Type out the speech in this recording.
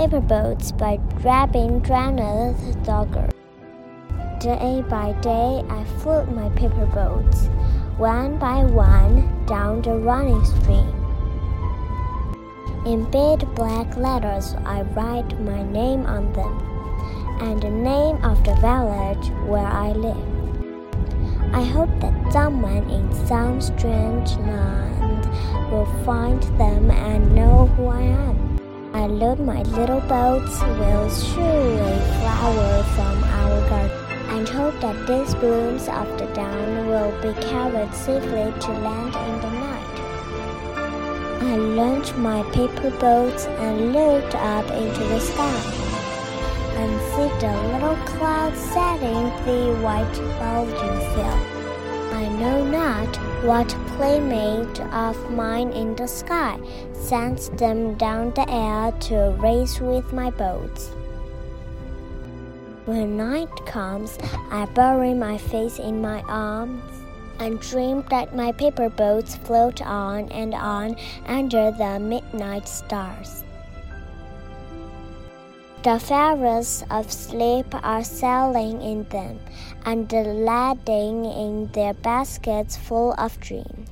paper boats by Rabindranath Tagore. Day by day, I float my paper boats, one by one, down the running stream. In big black letters, I write my name on them and the name of the village where I live. I hope that someone in some strange land will find them and know who I am. I load my little boats will shiuli flower from our garden and hope that these blooms of the dawn will be carried safely to land in the night. I launched my paper boats and looked up into the sky and see the little clouds setting the white bulging field. I know not what playmate of mine in the sky sends them down the air to race with my boats. When night comes, I bury my face in my arms and dream that my paper boats float on and on under the midnight stars. The fairies of sleep are sailing in them, and the in their baskets full of dreams.